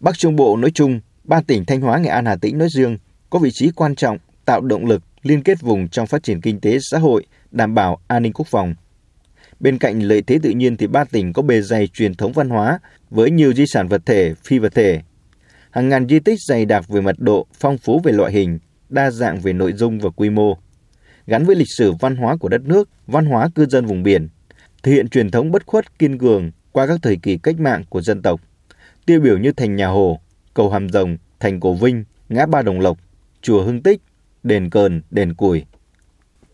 Bắc Trung Bộ nói chung, ba tỉnh Thanh Hóa, Nghệ An, Hà Tĩnh nói riêng có vị trí quan trọng tạo động lực liên kết vùng trong phát triển kinh tế xã hội, đảm bảo an ninh quốc phòng. Bên cạnh lợi thế tự nhiên thì ba tỉnh có bề dày truyền thống văn hóa với nhiều di sản vật thể, phi vật thể. Hàng ngàn di tích dày đặc về mật độ, phong phú về loại hình, đa dạng về nội dung và quy mô. Gắn với lịch sử văn hóa của đất nước, văn hóa cư dân vùng biển, thể hiện truyền thống bất khuất kiên cường qua các thời kỳ cách mạng của dân tộc. Tiêu biểu như thành nhà Hồ, cầu Hàm Rồng, thành Cổ Vinh, ngã ba Đồng Lộc, chùa Hưng Tích, đền Cờn, đền Củi.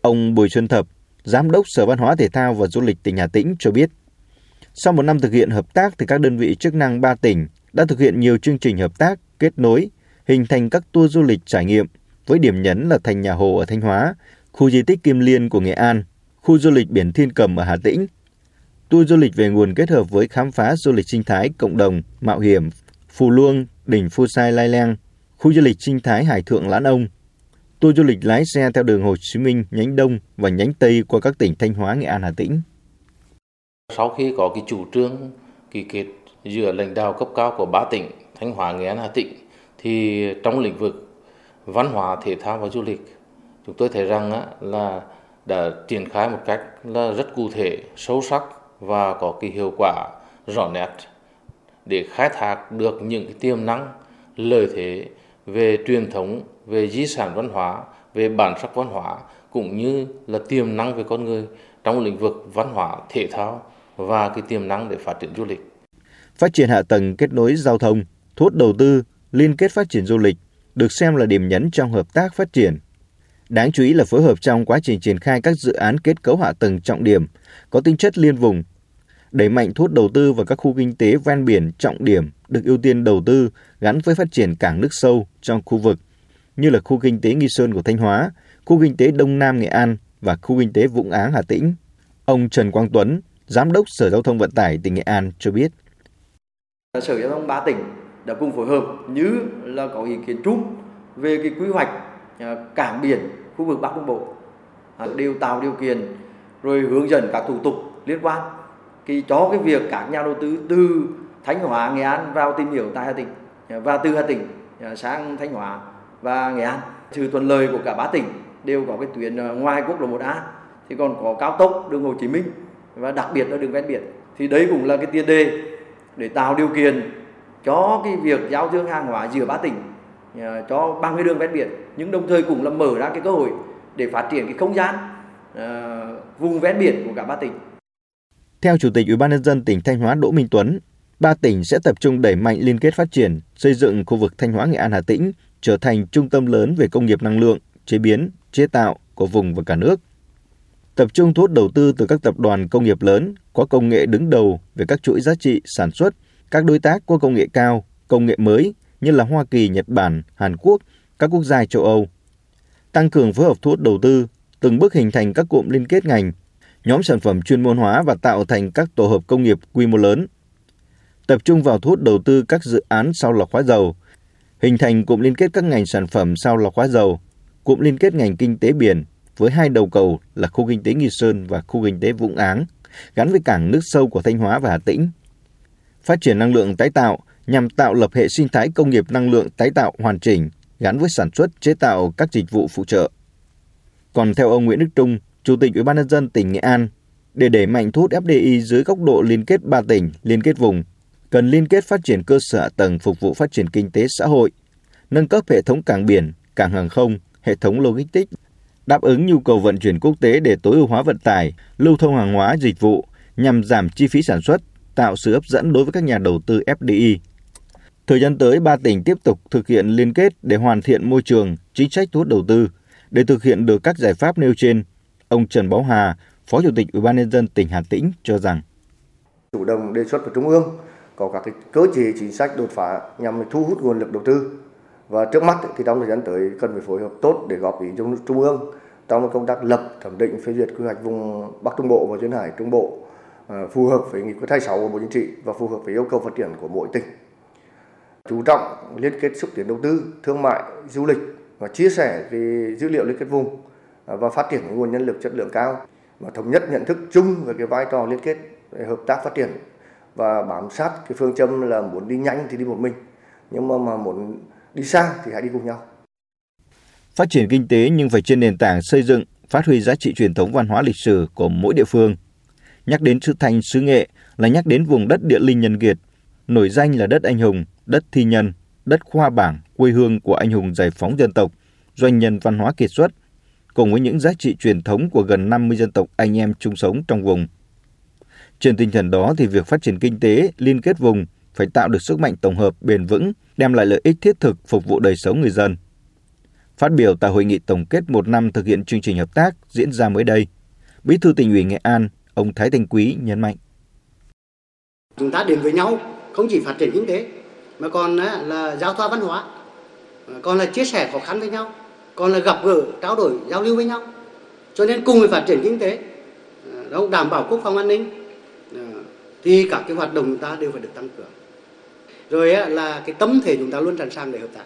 Ông Bùi Xuân Thập, Giám đốc Sở Văn hóa Thể thao và Du lịch tỉnh Hà Tĩnh cho biết, sau một năm thực hiện hợp tác thì các đơn vị chức năng ba tỉnh đã thực hiện nhiều chương trình hợp tác, kết nối, hình thành các tour du lịch trải nghiệm với điểm nhấn là thành nhà Hồ ở Thanh Hóa, khu di tích Kim Liên của Nghệ An, khu du lịch biển Thiên Cầm ở Hà Tĩnh. Tour du lịch về nguồn kết hợp với khám phá du lịch sinh thái cộng đồng, mạo hiểm, Phù Luông, đỉnh Phu Sai Lai Leng, khu du lịch sinh thái Hải Thượng Lãn Ông, tour du lịch lái xe theo đường Hồ Chí Minh nhánh Đông và nhánh Tây qua các tỉnh Thanh Hóa, Nghệ An, Hà Tĩnh. Sau khi có cái chủ trương ký kết giữa lãnh đạo cấp cao của ba tỉnh Thanh Hóa, Nghệ An, Hà Tĩnh thì trong lĩnh vực văn hóa, thể thao và du lịch chúng tôi thấy rằng là đã triển khai một cách là rất cụ thể, sâu sắc và có cái hiệu quả rõ nét để khai thác được những cái tiềm năng, lợi thế về truyền thống, về di sản văn hóa, về bản sắc văn hóa cũng như là tiềm năng về con người trong lĩnh vực văn hóa, thể thao và cái tiềm năng để phát triển du lịch. Phát triển hạ tầng kết nối giao thông, thu hút đầu tư, liên kết phát triển du lịch được xem là điểm nhấn trong hợp tác phát triển. Đáng chú ý là phối hợp trong quá trình triển khai các dự án kết cấu hạ tầng trọng điểm có tính chất liên vùng, đẩy mạnh thu hút đầu tư vào các khu kinh tế ven biển trọng điểm được ưu tiên đầu tư gắn với phát triển cảng nước sâu trong khu vực như là khu kinh tế Nghi Sơn của Thanh Hóa, khu kinh tế Đông Nam Nghệ An và khu kinh tế Vũng Áng Hà Tĩnh. Ông Trần Quang Tuấn, Giám đốc Sở Giao thông Vận tải tỉnh Nghệ An cho biết. Sở Giao thông ba tỉnh đã cùng phối hợp như là có ý kiến chung về cái quy hoạch à, cảng biển khu vực Bắc Trung Bộ đều tạo điều kiện rồi hướng dẫn các thủ tục liên quan thì cho cái việc các nhà đầu tư từ Thanh Hóa, Nghệ An vào tìm hiểu tại Hà Tĩnh và từ Hà Tĩnh à, sang Thanh Hóa và Nghệ An. Sự thuận lợi của cả ba tỉnh đều có cái tuyến à, ngoài quốc lộ 1A thì còn có cao tốc đường Hồ Chí Minh và đặc biệt là đường ven biển. Thì đấy cũng là cái tiền đề để tạo điều kiện cho cái việc giao thương hàng hóa giữa ba tỉnh Ờ, cho ba mươi đường ven biển nhưng đồng thời cũng là mở ra cái cơ hội để phát triển cái không gian uh, vùng ven biển của cả ba tỉnh. Theo Chủ tịch Ủy ban nhân dân tỉnh Thanh Hóa Đỗ Minh Tuấn, ba tỉnh sẽ tập trung đẩy mạnh liên kết phát triển, xây dựng khu vực Thanh Hóa Nghệ An Hà Tĩnh trở thành trung tâm lớn về công nghiệp năng lượng, chế biến, chế tạo của vùng và cả nước. Tập trung thu hút đầu tư từ các tập đoàn công nghiệp lớn có công nghệ đứng đầu về các chuỗi giá trị sản xuất, các đối tác có công nghệ cao, công nghệ mới như là Hoa Kỳ, Nhật Bản, Hàn Quốc, các quốc gia châu Âu. Tăng cường phối hợp thu hút đầu tư, từng bước hình thành các cụm liên kết ngành, nhóm sản phẩm chuyên môn hóa và tạo thành các tổ hợp công nghiệp quy mô lớn. Tập trung vào thu hút đầu tư các dự án sau lọc hóa dầu, hình thành cụm liên kết các ngành sản phẩm sau lọc hóa dầu, cụm liên kết ngành kinh tế biển với hai đầu cầu là khu kinh tế Nghi Sơn và khu kinh tế Vũng Áng, gắn với cảng nước sâu của Thanh Hóa và Hà Tĩnh. Phát triển năng lượng tái tạo nhằm tạo lập hệ sinh thái công nghiệp năng lượng tái tạo hoàn chỉnh, gắn với sản xuất chế tạo các dịch vụ phụ trợ. Còn theo ông Nguyễn Đức Trung, Chủ tịch Ủy ban nhân dân tỉnh Nghệ An, để đẩy mạnh thu hút FDI dưới góc độ liên kết ba tỉnh, liên kết vùng, cần liên kết phát triển cơ sở tầng phục vụ phát triển kinh tế xã hội, nâng cấp hệ thống cảng biển, cảng hàng không, hệ thống logistics, đáp ứng nhu cầu vận chuyển quốc tế để tối ưu hóa vận tải, lưu thông hàng hóa, dịch vụ nhằm giảm chi phí sản xuất, tạo sự hấp dẫn đối với các nhà đầu tư FDI. Thời gian tới, ba tỉnh tiếp tục thực hiện liên kết để hoàn thiện môi trường, chính sách thu hút đầu tư. Để thực hiện được các giải pháp nêu trên, ông Trần Báo Hà, Phó Chủ tịch Ủy ban nhân dân tỉnh Hà Tĩnh cho rằng chủ động đề xuất của Trung ương có các cái cơ chế chính sách đột phá nhằm thu hút nguồn lực đầu tư và trước mắt thì trong thời gian tới cần phải phối hợp tốt để góp ý cho trung ương trong công tác lập thẩm định phê duyệt quy hoạch vùng Bắc Trung Bộ và duyên hải Trung Bộ ờ, phù hợp với nghị quyết 26 của Bộ Chính trị và phù hợp với yêu cầu phát triển của mỗi tỉnh. Chú trọng liên kết xúc tiến đầu tư, thương mại, du lịch và chia sẻ về dữ liệu liên kết vùng à, và phát triển nguồn nhân lực chất lượng cao và thống nhất nhận thức chung về cái vai trò liên kết hợp tác phát triển và bám sát cái phương châm là muốn đi nhanh thì đi một mình nhưng mà mà muốn đi xa thì hãy đi cùng nhau. Phát triển kinh tế nhưng phải trên nền tảng xây dựng, phát huy giá trị truyền thống văn hóa lịch sử của mỗi địa phương. Nhắc đến sứ Thanh, xứ Nghệ là nhắc đến vùng đất địa linh nhân kiệt, nổi danh là đất anh hùng, đất thi nhân, đất khoa bảng, quê hương của anh hùng giải phóng dân tộc, doanh nhân văn hóa kiệt xuất, cùng với những giá trị truyền thống của gần 50 dân tộc anh em chung sống trong vùng. Trên tinh thần đó thì việc phát triển kinh tế, liên kết vùng phải tạo được sức mạnh tổng hợp bền vững, đem lại lợi ích thiết thực phục vụ đời sống người dân. Phát biểu tại hội nghị tổng kết một năm thực hiện chương trình hợp tác diễn ra mới đây, Bí thư tỉnh ủy Nghệ An, ông Thái Thanh Quý nhấn mạnh. Chúng ta đến với nhau không chỉ phát triển kinh tế mà còn là giao thoa văn hóa, còn là chia sẻ khó khăn với nhau, còn là gặp gỡ, trao đổi, giao lưu với nhau. Cho nên cùng với phát triển kinh tế, ờ, đó đảm bảo quốc phòng an ninh ờ, thì các cái hoạt động chúng ta đều phải được tăng cường. Rồi là cái tâm thể chúng ta luôn sẵn sàng để hợp tác.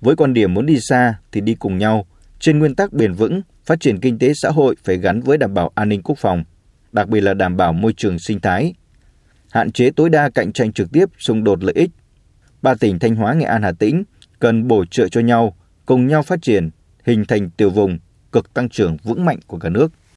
Với quan điểm muốn đi xa thì đi cùng nhau, trên nguyên tắc bền vững, phát triển kinh tế xã hội phải gắn với đảm bảo an ninh quốc phòng, đặc biệt là đảm bảo môi trường sinh thái, hạn chế tối đa cạnh tranh trực tiếp xung đột lợi ích. Ba tỉnh Thanh Hóa, Nghệ An, Hà Tĩnh cần bổ trợ cho nhau, cùng nhau phát triển, hình thành tiểu vùng cực tăng trưởng vững mạnh của cả nước.